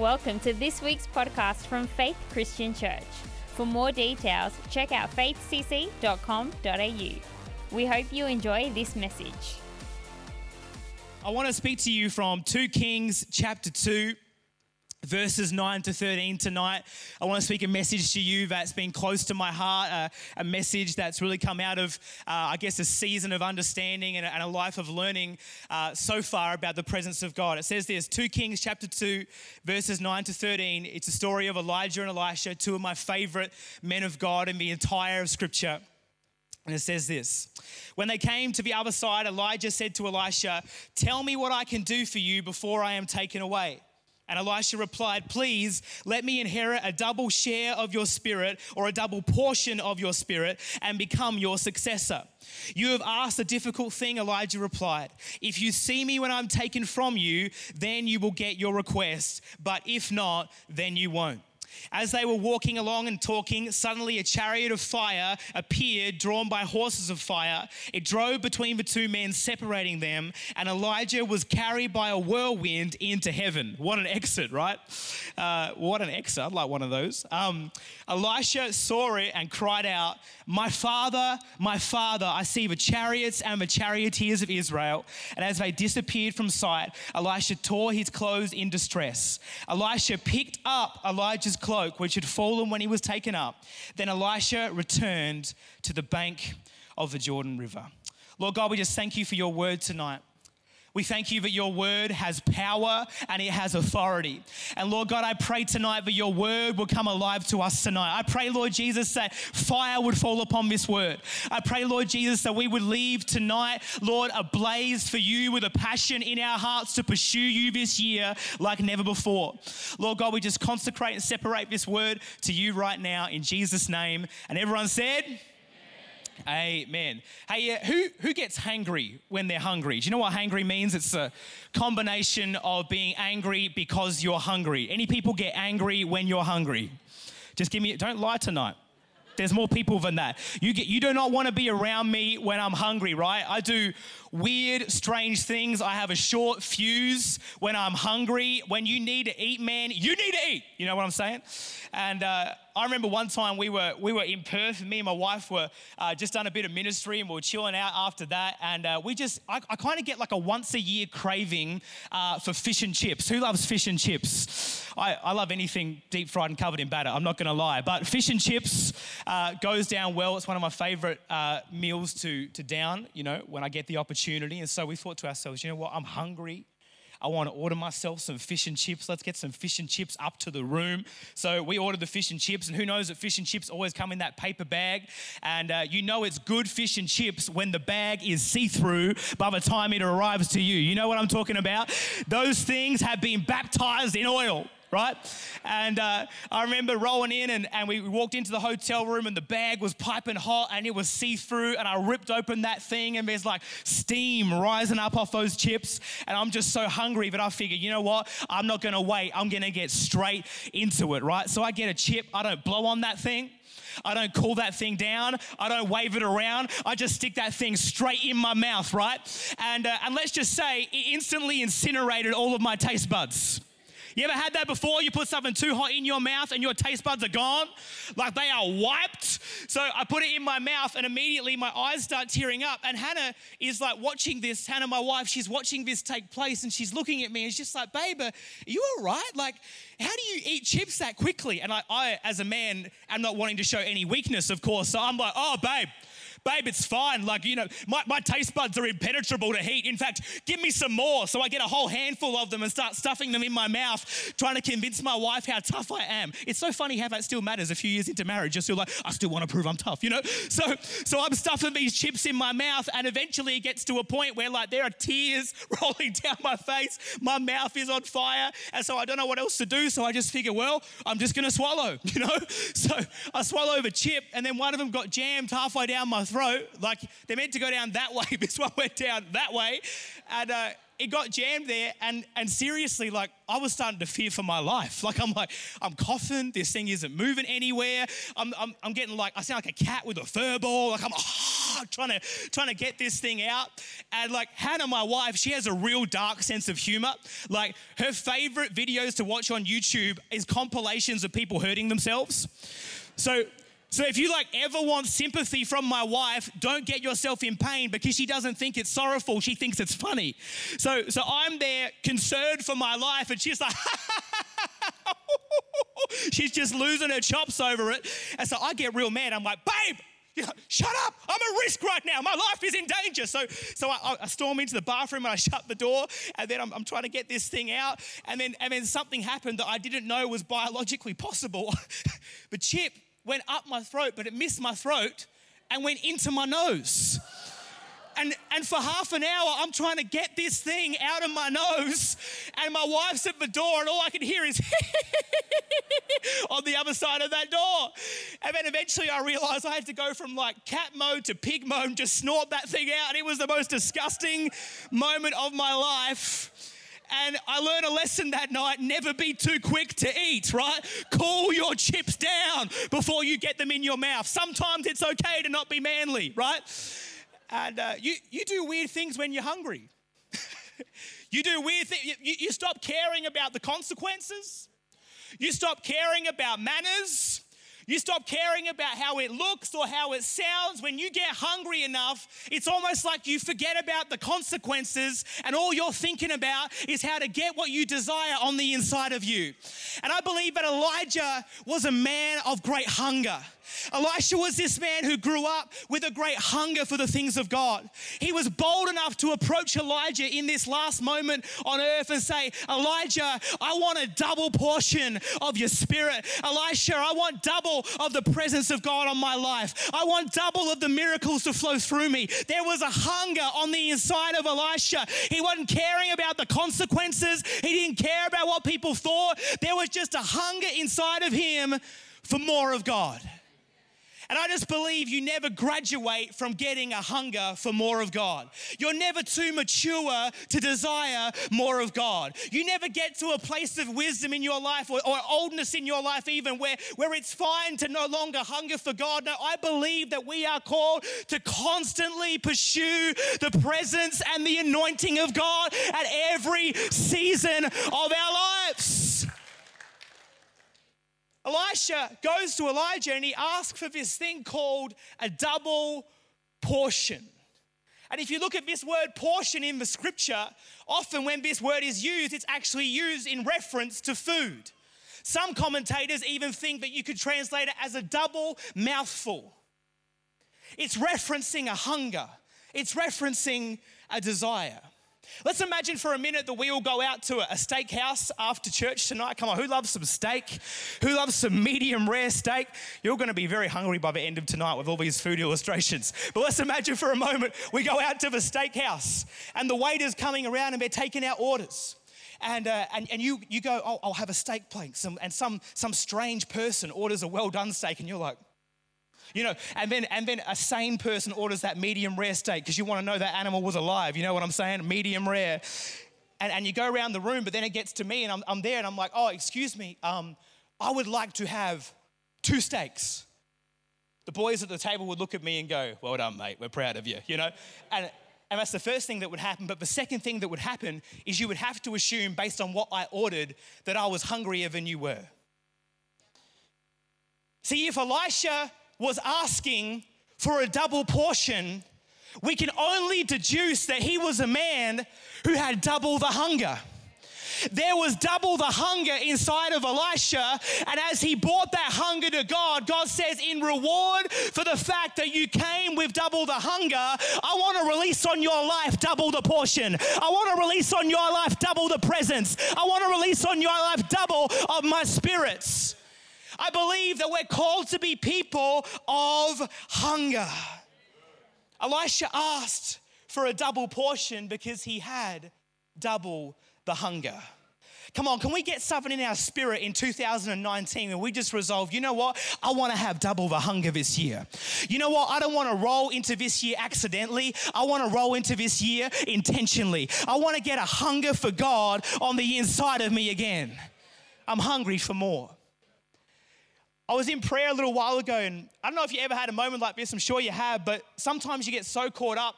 Welcome to this week's podcast from Faith Christian Church. For more details, check out faithcc.com.au. We hope you enjoy this message. I want to speak to you from 2 Kings chapter 2 verses 9 to 13 tonight. I want to speak a message to you that's been close to my heart, uh, a message that's really come out of, uh, I guess, a season of understanding and a, and a life of learning uh, so far about the presence of God. It says this 2 Kings chapter 2, verses 9 to 13. It's a story of Elijah and Elisha, two of my favorite men of God in the entire of Scripture. And it says this When they came to the other side, Elijah said to Elisha, Tell me what I can do for you before I am taken away. And Elisha replied, Please let me inherit a double share of your spirit or a double portion of your spirit and become your successor. You have asked a difficult thing, Elijah replied. If you see me when I'm taken from you, then you will get your request. But if not, then you won't. As they were walking along and talking, suddenly a chariot of fire appeared, drawn by horses of fire. It drove between the two men, separating them, and Elijah was carried by a whirlwind into heaven. What an exit, right? Uh, what an exit. I'd like one of those. Um, Elisha saw it and cried out, My father, my father, I see the chariots and the charioteers of Israel. And as they disappeared from sight, Elisha tore his clothes in distress. Elisha picked up Elijah's cloak, which had fallen when he was taken up. Then Elisha returned to the bank of the Jordan River. Lord God, we just thank you for your word tonight. We thank you that your word has power and it has authority. And Lord God, I pray tonight that your word will come alive to us tonight. I pray, Lord Jesus, that fire would fall upon this word. I pray, Lord Jesus, that we would leave tonight, Lord, ablaze for you with a passion in our hearts to pursue you this year like never before. Lord God, we just consecrate and separate this word to you right now in Jesus' name. And everyone said, Amen. Hey, uh, who, who gets hangry when they're hungry? Do you know what hangry means? It's a combination of being angry because you're hungry. Any people get angry when you're hungry? Just give me, don't lie tonight. There's more people than that. You, get, you do not want to be around me when I'm hungry, right? I do weird, strange things. I have a short fuse when I'm hungry. When you need to eat, man, you need to eat. You know what I'm saying? And uh, I remember one time we were we were in Perth. and Me and my wife were uh, just done a bit of ministry, and we were chilling out after that. And uh, we just I, I kind of get like a once a year craving uh, for fish and chips. Who loves fish and chips? I, I love anything deep fried and covered in batter. I'm not going to lie, but fish and chips uh, goes down well. It's one of my favorite uh, meals to to down. You know when I get the opportunity. And so we thought to ourselves, you know what? I'm hungry. I want to order myself some fish and chips. Let's get some fish and chips up to the room. So we ordered the fish and chips, and who knows that fish and chips always come in that paper bag. And uh, you know it's good fish and chips when the bag is see through by the time it arrives to you. You know what I'm talking about? Those things have been baptized in oil right? And uh, I remember rolling in and, and we walked into the hotel room and the bag was piping hot and it was see through. And I ripped open that thing and there's like steam rising up off those chips. And I'm just so hungry that I figured, you know what? I'm not going to wait. I'm going to get straight into it, right? So I get a chip. I don't blow on that thing. I don't cool that thing down. I don't wave it around. I just stick that thing straight in my mouth, right? And, uh, and let's just say it instantly incinerated all of my taste buds. You ever had that before? You put something too hot in your mouth and your taste buds are gone? Like they are wiped. So I put it in my mouth and immediately my eyes start tearing up. And Hannah is like watching this. Hannah, my wife, she's watching this take place and she's looking at me and she's just like, babe, are you all right? Like, how do you eat chips that quickly? And I, I as a man, am not wanting to show any weakness, of course. So I'm like, oh, babe babe, it's fine. Like, you know, my, my taste buds are impenetrable to heat. In fact, give me some more. So I get a whole handful of them and start stuffing them in my mouth, trying to convince my wife how tough I am. It's so funny how that still matters a few years into marriage. You're still like, I still want to prove I'm tough, you know? So, so I'm stuffing these chips in my mouth, and eventually it gets to a point where like there are tears rolling down my face. My mouth is on fire. And so I don't know what else to do. So I just figure, well, I'm just going to swallow, you know? So I swallow the chip, and then one of them got jammed halfway down my Like they're meant to go down that way. This one went down that way. And uh, it got jammed there. And, and seriously, like I was starting to fear for my life. Like I'm like, I'm coughing. This thing isn't moving anywhere. I'm, I'm, I'm getting like, I sound like a cat with a fur ball. Like I'm oh, trying to trying to get this thing out. And like Hannah, my wife, she has a real dark sense of humor. Like her favorite videos to watch on YouTube is compilations of people hurting themselves. So so if you like ever want sympathy from my wife, don't get yourself in pain because she doesn't think it's sorrowful. She thinks it's funny. So so I'm there concerned for my life, and she's like, she's just losing her chops over it. And so I get real mad. I'm like, babe. shut up! I'm at risk right now. My life is in danger. So, so I, I storm into the bathroom and I shut the door, and then I'm, I'm trying to get this thing out, and then and then something happened that I didn't know was biologically possible. but Chip, went up my throat, but it missed my throat and went into my nose. And, and for half an hour, I'm trying to get this thing out of my nose, and my wife's at the door, and all I can hear is on the other side of that door. And then eventually, I realized I had to go from like cat mode to pig mode and just snort that thing out. It was the most disgusting moment of my life. And I learned a lesson that night never be too quick to eat, right? Cool your chips down before you get them in your mouth. Sometimes it's okay to not be manly, right? And uh, you, you do weird things when you're hungry. you do weird things. You, you stop caring about the consequences. You stop caring about manners. You stop caring about how it looks or how it sounds. When you get hungry enough, it's almost like you forget about the consequences, and all you're thinking about is how to get what you desire on the inside of you. And I believe that Elijah was a man of great hunger. Elisha was this man who grew up with a great hunger for the things of God. He was bold enough to approach Elijah in this last moment on earth and say, Elijah, I want a double portion of your spirit. Elisha, I want double of the presence of God on my life. I want double of the miracles to flow through me. There was a hunger on the inside of Elisha. He wasn't caring about the consequences, he didn't care about what people thought. There was just a hunger inside of him for more of God. And I just believe you never graduate from getting a hunger for more of God. You're never too mature to desire more of God. You never get to a place of wisdom in your life or, or oldness in your life, even where, where it's fine to no longer hunger for God. No, I believe that we are called to constantly pursue the presence and the anointing of God at every season of our lives. Elisha goes to Elijah and he asks for this thing called a double portion. And if you look at this word portion in the scripture, often when this word is used, it's actually used in reference to food. Some commentators even think that you could translate it as a double mouthful. It's referencing a hunger, it's referencing a desire. Let's imagine for a minute that we all go out to a steakhouse after church tonight. Come on, who loves some steak? Who loves some medium rare steak? You're going to be very hungry by the end of tonight with all these food illustrations. But let's imagine for a moment we go out to the steakhouse and the waiter's coming around and they're taking our orders. And, uh, and, and you, you go, oh, I'll have a steak plate. Some, and some, some strange person orders a well done steak, and you're like, you know, and then and then a sane person orders that medium rare steak because you want to know that animal was alive. You know what I'm saying? Medium rare. And, and you go around the room, but then it gets to me, and I'm, I'm there, and I'm like, oh, excuse me, um, I would like to have two steaks. The boys at the table would look at me and go, well done, mate, we're proud of you, you know? And, and that's the first thing that would happen. But the second thing that would happen is you would have to assume, based on what I ordered, that I was hungrier than you were. See, if Elisha was asking for a double portion, we can only deduce that he was a man who had double the hunger. There was double the hunger inside of Elisha. And as he brought that hunger to God, God says, In reward for the fact that you came with double the hunger, I want to release on your life double the portion. I want to release on your life double the presence. I want to release on your life double of my spirits. I believe that we're called to be people of hunger. Elisha asked for a double portion because he had double the hunger. Come on, can we get something in our spirit in 2019 and we just resolve, you know what? I want to have double the hunger this year. You know what? I don't want to roll into this year accidentally. I want to roll into this year intentionally. I want to get a hunger for God on the inside of me again. I'm hungry for more. I was in prayer a little while ago, and I don't know if you ever had a moment like this, I'm sure you have, but sometimes you get so caught up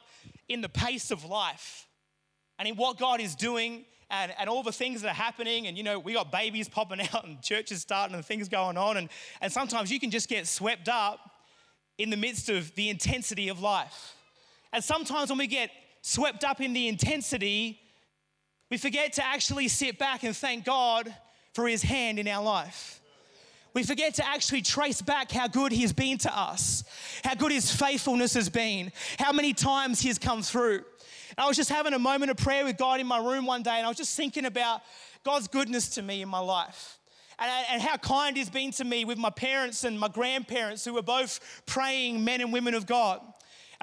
in the pace of life and in what God is doing and, and all the things that are happening. And, you know, we got babies popping out and churches starting and things going on. And, and sometimes you can just get swept up in the midst of the intensity of life. And sometimes when we get swept up in the intensity, we forget to actually sit back and thank God for His hand in our life we forget to actually trace back how good He's been to us, how good His faithfulness has been, how many times He's come through. And I was just having a moment of prayer with God in my room one day, and I was just thinking about God's goodness to me in my life. And, and how kind He's been to me with my parents and my grandparents, who were both praying men and women of God.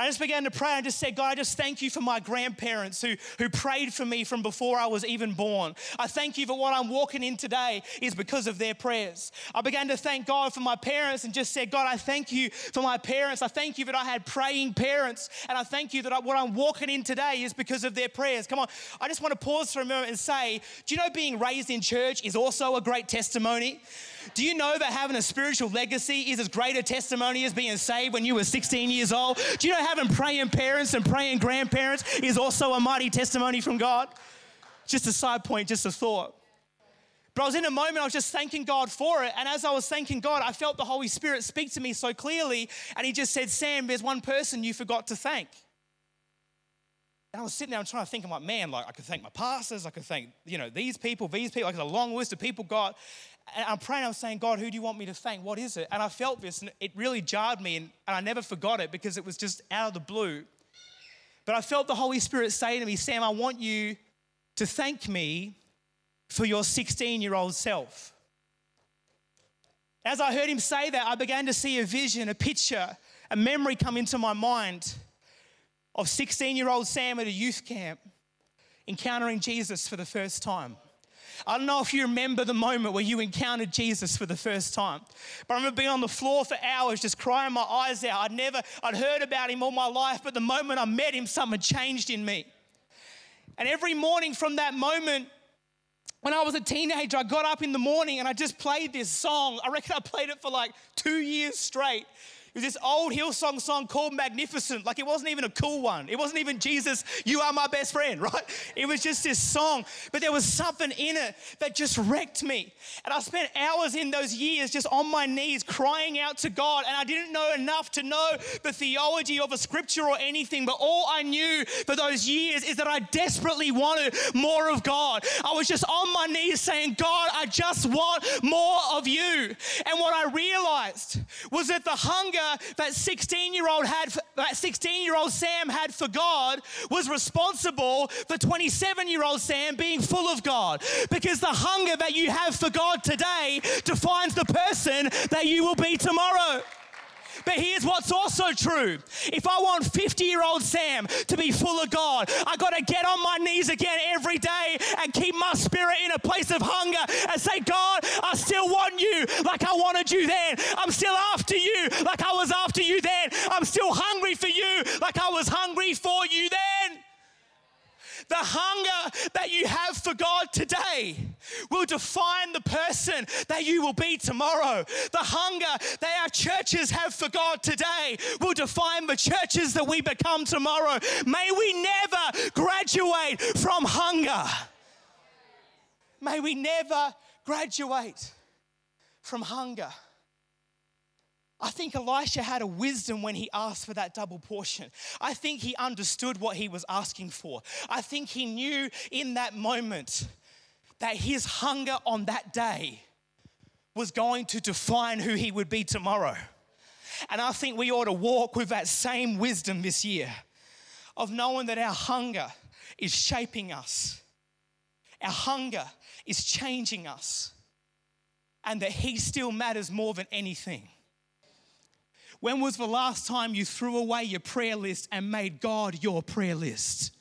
I just began to pray and just said, God, I just thank you for my grandparents who, who prayed for me from before I was even born. I thank you for what I'm walking in today is because of their prayers. I began to thank God for my parents and just said, God, I thank you for my parents. I thank you that I had praying parents. And I thank you that I, what I'm walking in today is because of their prayers. Come on, I just want to pause for a moment and say, do you know being raised in church is also a great testimony? Do you know that having a spiritual legacy is as great a testimony as being saved when you were 16 years old? Do you know having praying parents and praying grandparents is also a mighty testimony from God? Just a side point, just a thought. But I was in a moment, I was just thanking God for it. And as I was thanking God, I felt the Holy Spirit speak to me so clearly. And He just said, Sam, there's one person you forgot to thank. And I was sitting there I'm trying to think, I'm like, man, like I could thank my pastors, I could thank, you know, these people, these people, like a long list of people God. And I'm praying, I'm saying, God, who do you want me to thank? What is it? And I felt this, and it really jarred me, and, and I never forgot it because it was just out of the blue. But I felt the Holy Spirit say to me, Sam, I want you to thank me for your 16 year old self. As I heard him say that, I began to see a vision, a picture, a memory come into my mind of 16 year old Sam at a youth camp encountering Jesus for the first time. I don't know if you remember the moment where you encountered Jesus for the first time, but I remember being on the floor for hours just crying my eyes out. I'd never, I'd heard about him all my life, but the moment I met him, something changed in me. And every morning from that moment, when I was a teenager, I got up in the morning and I just played this song. I reckon I played it for like two years straight. It was this old Hillsong song called Magnificent. Like it wasn't even a cool one. It wasn't even Jesus, you are my best friend, right? It was just this song. But there was something in it that just wrecked me. And I spent hours in those years just on my knees crying out to God. And I didn't know enough to know the theology of a scripture or anything. But all I knew for those years is that I desperately wanted more of God. I was just on my knees saying, God, I just want more of you. And what I realized was that the hunger that 16 year old had, that 16 year old Sam had for God was responsible for 27 year old Sam being full of God. Because the hunger that you have for God today defines the person that you will be tomorrow. But here's what's also true. If I want 50 year old Sam to be full of God, I got to get on my knees again every day and keep my spirit in a place of hunger and say, God, I still want you like I wanted you then. I'm still after you like I was after you then. I'm still hungry for you like I was hungry for you then. The hunger that you have for God today will define the person that you will be tomorrow. The hunger that our churches have for God today will define the churches that we become tomorrow. May we never graduate from hunger. May we never graduate from hunger. I think Elisha had a wisdom when he asked for that double portion. I think he understood what he was asking for. I think he knew in that moment that his hunger on that day was going to define who he would be tomorrow. And I think we ought to walk with that same wisdom this year of knowing that our hunger is shaping us, our hunger is changing us, and that he still matters more than anything. When was the last time you threw away your prayer list and made God your prayer list?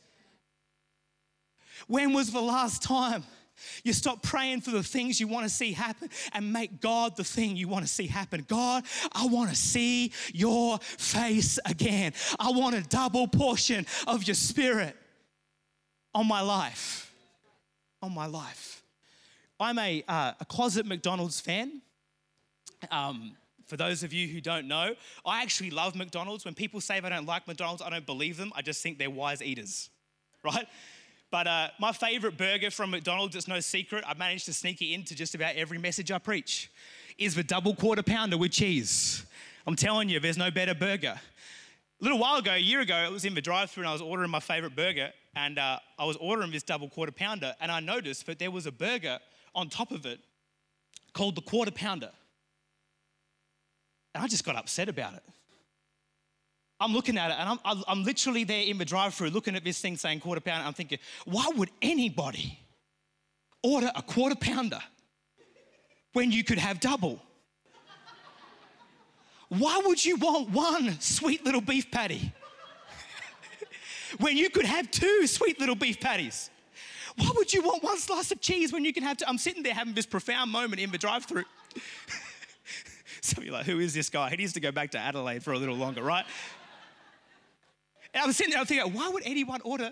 When was the last time You stop praying for the things you want to see happen and make God the thing you want to see happen. God, I want to see your face again. I want a double portion of your spirit on my life. On my life. I'm a, uh, a closet McDonald's fan. Um, for those of you who don't know, I actually love McDonald's. When people say they don't like McDonald's, I don't believe them. I just think they're wise eaters, right? But uh, my favorite burger from McDonald's, it's no secret, I managed to sneak it into just about every message I preach, is the double quarter pounder with cheese. I'm telling you, there's no better burger. A little while ago, a year ago, it was in the drive through and I was ordering my favorite burger, and uh, I was ordering this double quarter pounder, and I noticed that there was a burger on top of it called the quarter pounder. And I just got upset about it. I'm looking at it and I'm, I'm literally there in the drive through looking at this thing saying quarter pounder. I'm thinking, why would anybody order a quarter pounder when you could have double? Why would you want one sweet little beef patty when you could have two sweet little beef patties? Why would you want one slice of cheese when you can have two? I'm sitting there having this profound moment in the drive through. Of you are like, who is this guy? He needs to go back to Adelaide for a little longer, right? And I was sitting there, I'm thinking, why would anyone order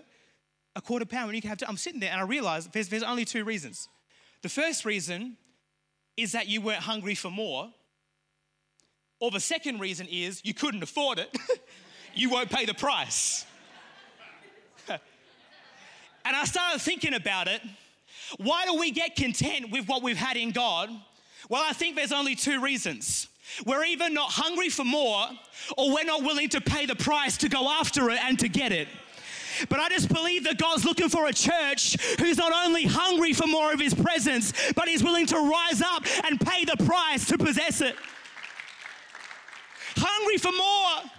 a quarter pound when you can have two? I'm sitting there and I realized there's, there's only two reasons. The first reason is that you weren't hungry for more. Or the second reason is you couldn't afford it. you won't pay the price. and I started thinking about it. Why do we get content with what we've had in God? Well, I think there's only two reasons. We're either not hungry for more or we're not willing to pay the price to go after it and to get it. But I just believe that God's looking for a church who's not only hungry for more of His presence, but He's willing to rise up and pay the price to possess it. Hungry for more,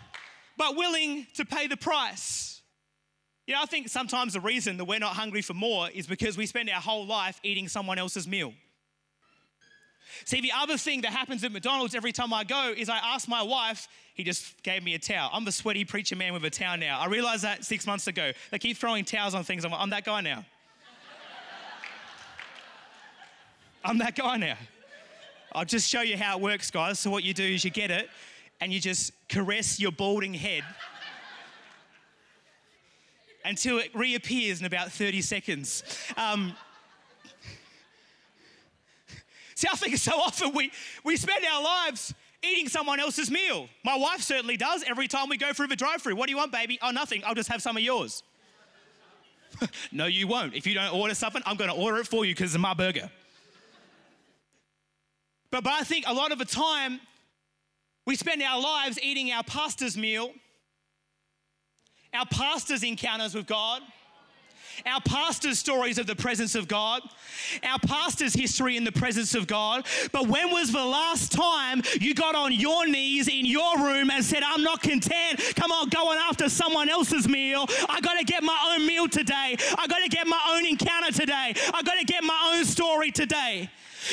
but willing to pay the price. You know, I think sometimes the reason that we're not hungry for more is because we spend our whole life eating someone else's meal. See, the other thing that happens at McDonald's every time I go is I ask my wife, he just gave me a towel. I'm the sweaty preacher man with a towel now. I realized that six months ago. They keep throwing towels on things. I'm, I'm that guy now. I'm that guy now. I'll just show you how it works, guys. So, what you do is you get it and you just caress your balding head until it reappears in about 30 seconds. Um, See, I think so often we, we spend our lives eating someone else's meal. My wife certainly does every time we go through the drive through. What do you want, baby? Oh, nothing. I'll just have some of yours. no, you won't. If you don't order something, I'm going to order it for you because it's my burger. But, but I think a lot of the time, we spend our lives eating our pastor's meal, our pastor's encounters with God our pastor's stories of the presence of God, our pastor's history in the presence of God. But when was the last time you got on your knees in your room and said, I'm not content. Come on, going after someone else's meal. I got to get my own meal today. I got to get my own encounter today. I got to get my own story today.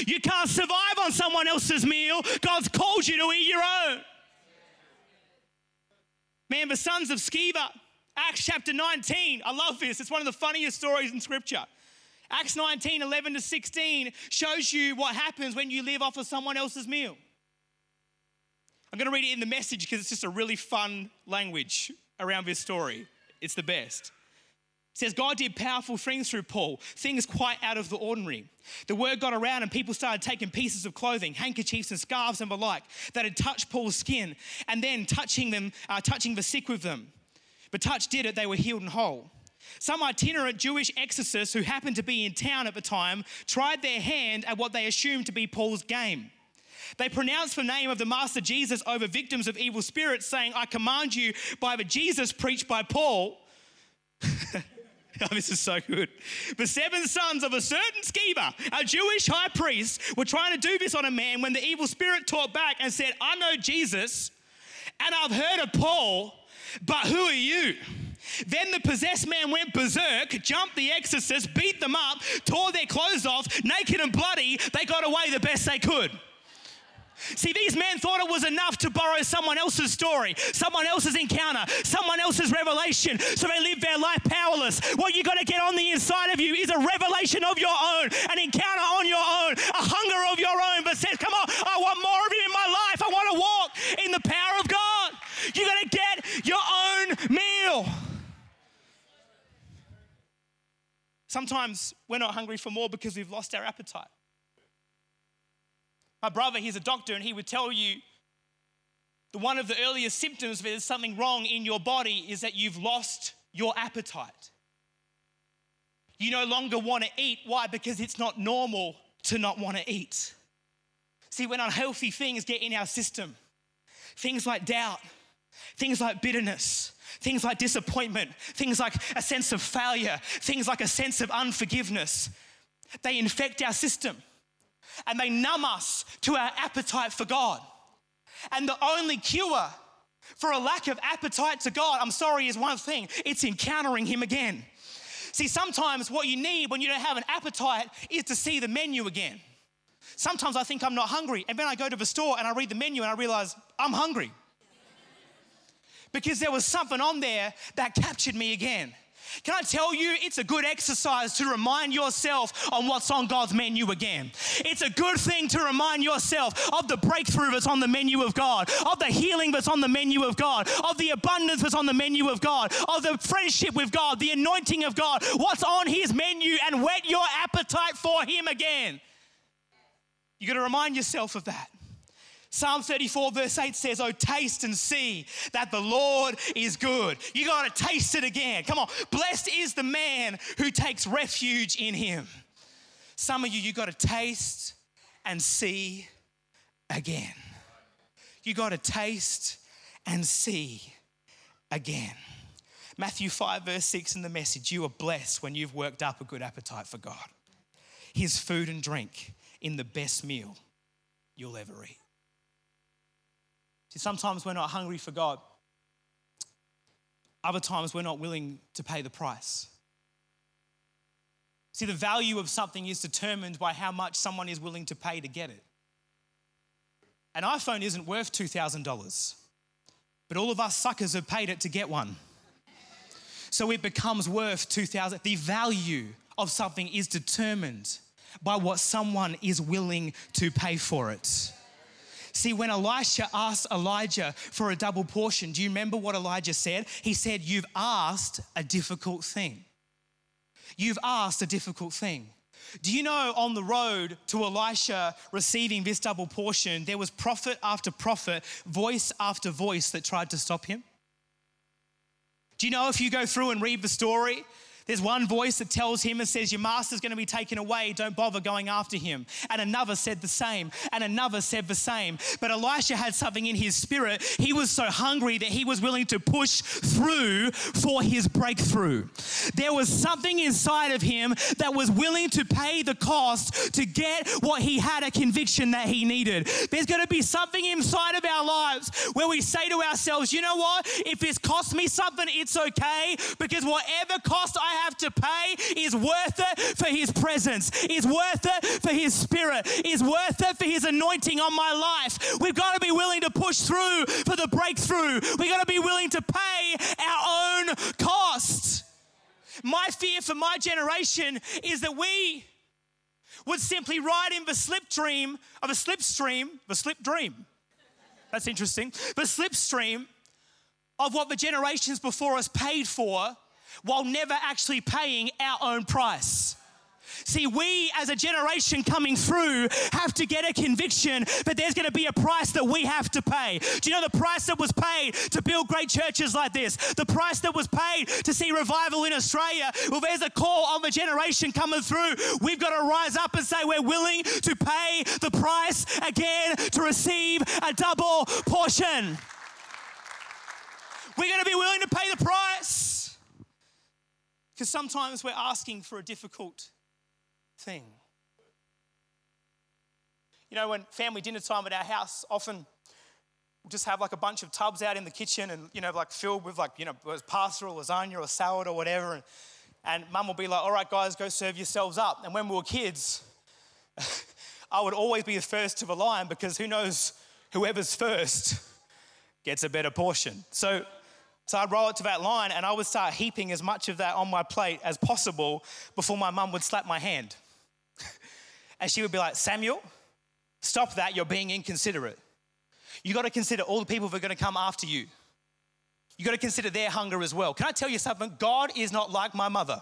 You can't survive on someone else's meal. God's called you to eat your own. Man, the sons of Sceva, Acts chapter 19, I love this. It's one of the funniest stories in scripture. Acts 19, 11 to 16 shows you what happens when you live off of someone else's meal. I'm going to read it in the message because it's just a really fun language around this story. It's the best. It says God did powerful things through Paul, things quite out of the ordinary. The word got around and people started taking pieces of clothing, handkerchiefs and scarves and the like that had touched Paul's skin, and then touching them, uh, touching the sick with them. But touch did it, they were healed and whole. Some itinerant Jewish exorcists who happened to be in town at the time tried their hand at what they assumed to be Paul's game. They pronounced the name of the Master Jesus over victims of evil spirits, saying, I command you by the Jesus preached by Paul. oh, this is so good. The seven sons of a certain Sceva, a Jewish high priest, were trying to do this on a man when the evil spirit taught back and said, I know Jesus, and I've heard of Paul but who are you? Then the possessed man went berserk, jumped the exorcist, beat them up, tore their clothes off, naked and bloody. They got away the best they could. See, these men thought it was enough to borrow someone else's story, someone else's encounter, someone else's revelation, so they lived their life powerless. What you got to get on the inside of you is a revelation of your own, an encounter on your own, a hunger of your own, but says, Come on, I want more of you in my life. I want to walk in the power of God. You got to get your own meal. Sometimes we're not hungry for more because we've lost our appetite. My brother, he's a doctor, and he would tell you that one of the earliest symptoms that there's something wrong in your body is that you've lost your appetite. You no longer want to eat. Why? Because it's not normal to not want to eat. See, when unhealthy things get in our system, things like doubt, things like bitterness, things like disappointment, things like a sense of failure, things like a sense of unforgiveness, they infect our system and they numb us to our appetite for God. And the only cure for a lack of appetite to God, I'm sorry, is one thing it's encountering Him again. See, sometimes what you need when you don't have an appetite is to see the menu again. Sometimes I think I'm not hungry, and then I go to the store and I read the menu and I realize I'm hungry. Because there was something on there that captured me again. Can I tell you, it's a good exercise to remind yourself on what's on God's menu again. It's a good thing to remind yourself of the breakthrough that's on the menu of God, of the healing that's on the menu of God, of the abundance that's on the menu of God, of the friendship with God, the anointing of God, what's on His menu, and whet your appetite for Him again. You got to remind yourself of that. Psalm 34, verse 8 says, Oh, taste and see that the Lord is good. You got to taste it again. Come on. Blessed is the man who takes refuge in him. Some of you, you got to taste and see again. You got to taste and see again. Matthew 5, verse 6 in the message You are blessed when you've worked up a good appetite for God. His food and drink in the best meal you'll ever eat. See, sometimes we're not hungry for God. Other times we're not willing to pay the price. See, the value of something is determined by how much someone is willing to pay to get it. An iPhone isn't worth $2,000, but all of us suckers have paid it to get one. So it becomes worth 2000 The value of something is determined by what someone is willing to pay for it. See, when Elisha asked Elijah for a double portion, do you remember what Elijah said? He said, You've asked a difficult thing. You've asked a difficult thing. Do you know on the road to Elisha receiving this double portion, there was prophet after prophet, voice after voice that tried to stop him? Do you know if you go through and read the story, there's one voice that tells him and says, Your master's going to be taken away. Don't bother going after him. And another said the same. And another said the same. But Elisha had something in his spirit. He was so hungry that he was willing to push through for his breakthrough. There was something inside of him that was willing to pay the cost to get what he had a conviction that he needed. There's going to be something inside of our lives where we say to ourselves, You know what? If this costs me something, it's okay because whatever cost I have to pay is worth it for His presence, is worth it for His Spirit, is worth it for His anointing on my life. We've got to be willing to push through for the breakthrough. We've got to be willing to pay our own cost. My fear for my generation is that we would simply ride in the slipstream of a slipstream, the slip dream. That's interesting. The slipstream of what the generations before us paid for while never actually paying our own price. See, we as a generation coming through have to get a conviction that there's going to be a price that we have to pay. Do you know the price that was paid to build great churches like this? The price that was paid to see revival in Australia? Well, there's a call on the generation coming through. We've got to rise up and say we're willing to pay the price again to receive a double portion. We're going to be willing to pay the price. Because sometimes we're asking for a difficult thing. You know, when family dinner time at our house, often we'll just have like a bunch of tubs out in the kitchen and, you know, like filled with like, you know, pasta or lasagna or salad or whatever. And, and mum will be like, all right, guys, go serve yourselves up. And when we were kids, I would always be the first to the line because who knows, whoever's first gets a better portion. So, so I'd roll it to that line and I would start heaping as much of that on my plate as possible before my mum would slap my hand. and she would be like, Samuel, stop that, you're being inconsiderate. You got to consider all the people that are going to come after you. You got to consider their hunger as well. Can I tell you something? God is not like my mother.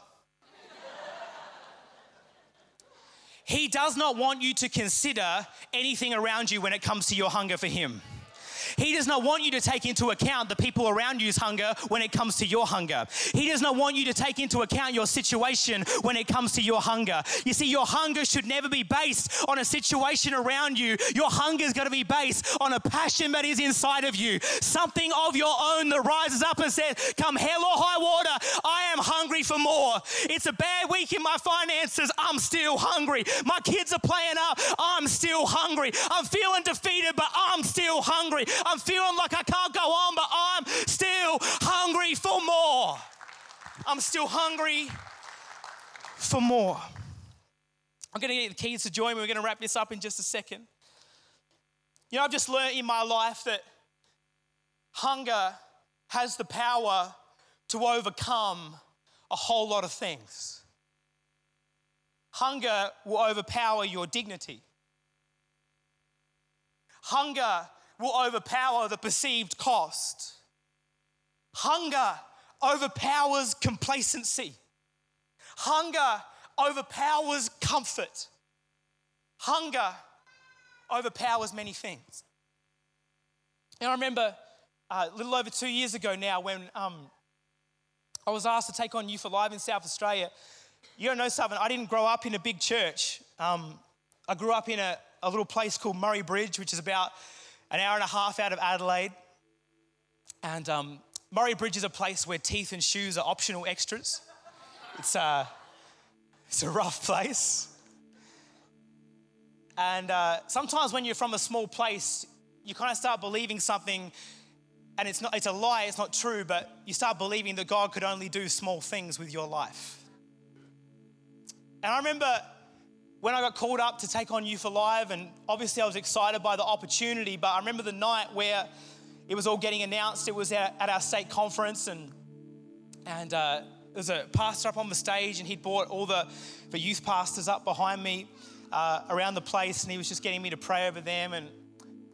he does not want you to consider anything around you when it comes to your hunger for Him. He does not want you to take into account the people around you's hunger when it comes to your hunger. He does not want you to take into account your situation when it comes to your hunger. You see, your hunger should never be based on a situation around you. Your hunger is going to be based on a passion that is inside of you, something of your own that rises up and says, Come hell or high water, I am hungry for more. It's a bad week in my finances, I'm still hungry. My kids are playing up, I'm still hungry. I'm feeling defeated, but I'm still hungry. I'm feeling like I can't go on, but I'm still hungry for more. I'm still hungry for more. I'm going to get the keys to join me. We're going to wrap this up in just a second. You know, I've just learned in my life that hunger has the power to overcome a whole lot of things. Hunger will overpower your dignity. Hunger will overpower the perceived cost. Hunger overpowers complacency. Hunger overpowers comfort. Hunger overpowers many things. And I remember uh, a little over two years ago now when um, I was asked to take on Youth Alive in South Australia. You don't know something, I didn't grow up in a big church. Um, I grew up in a, a little place called Murray Bridge, which is about an hour and a half out of Adelaide. And um, Murray Bridge is a place where teeth and shoes are optional extras. It's a, uh, it's a rough place. And uh, sometimes when you're from a small place, you kind of start believing something, and it's, not, it's a lie, it's not true, but you start believing that God could only do small things with your life. And I remember when I got called up to take on Youth Alive, and obviously I was excited by the opportunity, but I remember the night where it was all getting announced. It was at, our state conference, and and uh, there was a pastor up on the stage, and he'd brought all the, the youth pastors up behind me uh, around the place, and he was just getting me to pray over them. And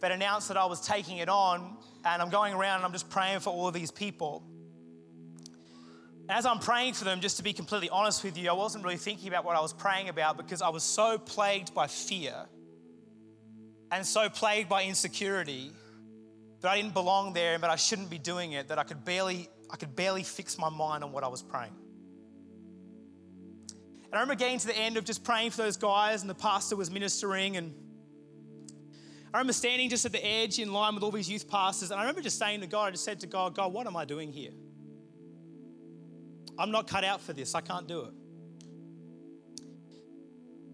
they'd announced that I was taking it on, and I'm going around and I'm just praying for all of these people as I'm praying for them, just to be completely honest with you, I wasn't really thinking about what I was praying about because I was so plagued by fear and so plagued by insecurity that I didn't belong there and that I shouldn't be doing it, that I could barely, I could barely fix my mind on what I was praying. And I remember getting to the end of just praying for those guys, and the pastor was ministering, and I remember standing just at the edge in line with all these youth pastors, and I remember just saying to God, I just said to God, God, what am I doing here? I'm not cut out for this. I can't do it.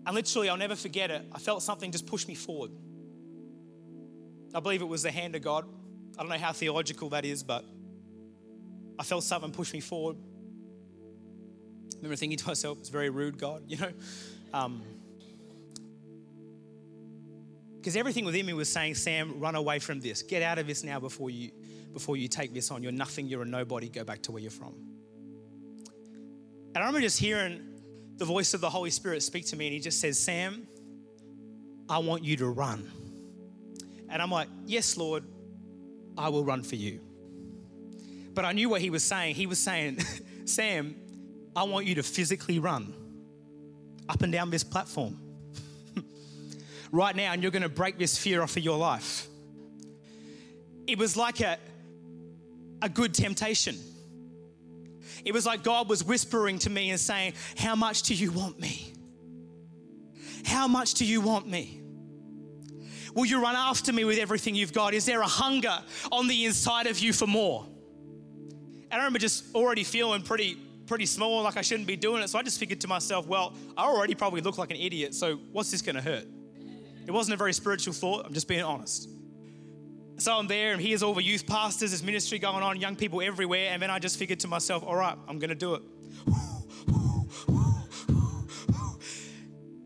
And literally, I'll never forget it. I felt something just push me forward. I believe it was the hand of God. I don't know how theological that is, but I felt something push me forward. I remember thinking to myself, it's very rude, God, you know. Um, because everything within me was saying, Sam, run away from this. Get out of this now before you before you take this on. You're nothing, you're a nobody. Go back to where you're from. And I remember just hearing the voice of the Holy Spirit speak to me, and He just says, Sam, I want you to run. And I'm like, Yes, Lord, I will run for you. But I knew what He was saying. He was saying, Sam, I want you to physically run up and down this platform right now, and you're going to break this fear off of your life. It was like a, a good temptation it was like God was whispering to me and saying, How much do you want me? How much do you want me? Will you run after me with everything you've got? Is there a hunger on the inside of you for more? And I remember just already feeling pretty pretty small, like I shouldn't be doing it. So I just figured to myself, well, I already probably look like an idiot, so what's this gonna hurt? It wasn't a very spiritual thought, I'm just being honest. So I'm there, and here's all the youth pastors, there's ministry going on, young people everywhere. And then I just figured to myself, all right, I'm going to do it.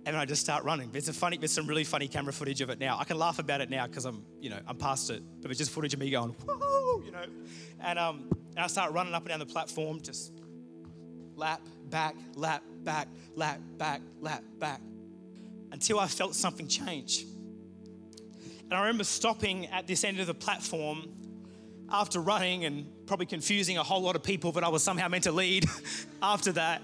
and I just start running. There's a funny, there's some really funny camera footage of it now. I can laugh about it now because I'm, you know, I'm past it. But it's just footage of me going, whoa, you know, and um, and I start running up and down the platform, just lap back, lap back, lap back, lap back, until I felt something change. And I remember stopping at this end of the platform after running and probably confusing a whole lot of people that I was somehow meant to lead after that.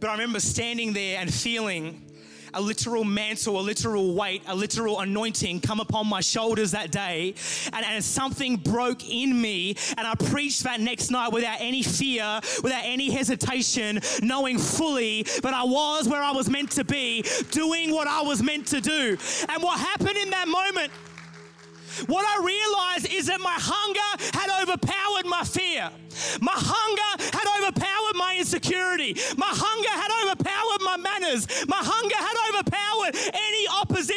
But I remember standing there and feeling a literal mantle, a literal weight, a literal anointing come upon my shoulders that day. And, and something broke in me. And I preached that next night without any fear, without any hesitation, knowing fully that I was where I was meant to be, doing what I was meant to do. And what happened in that moment? What I realized is that my hunger had overpowered my fear. My hunger had overpowered my insecurity. My hunger had overpowered my manners. My hunger had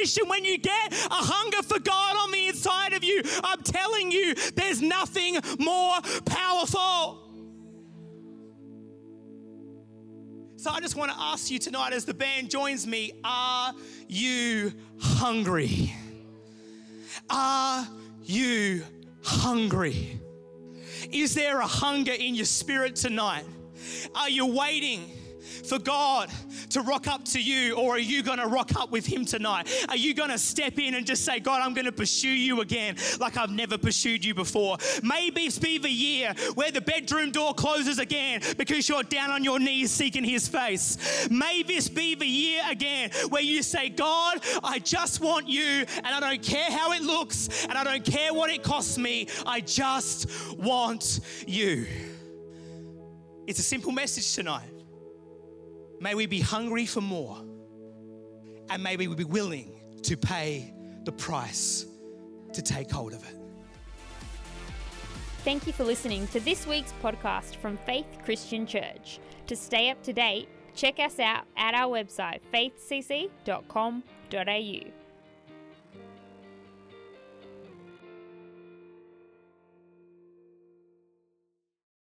opposition. When you get a hunger for God on the inside of you, I'm telling you, there's nothing more powerful. So I just want to ask you tonight as the band joins me are you hungry? Are you hungry? Is there a hunger in your spirit tonight? Are you waiting? For God to rock up to you, or are you going to rock up with Him tonight? Are you going to step in and just say, God, I'm going to pursue you again like I've never pursued you before? Maybe it's be the year where the bedroom door closes again because you're down on your knees seeking His face. May this be the year again where you say, God, I just want you, and I don't care how it looks, and I don't care what it costs me. I just want you. It's a simple message tonight. May we be hungry for more, and may we be willing to pay the price to take hold of it. Thank you for listening to this week's podcast from Faith Christian Church. To stay up to date, check us out at our website faithcc.com.au.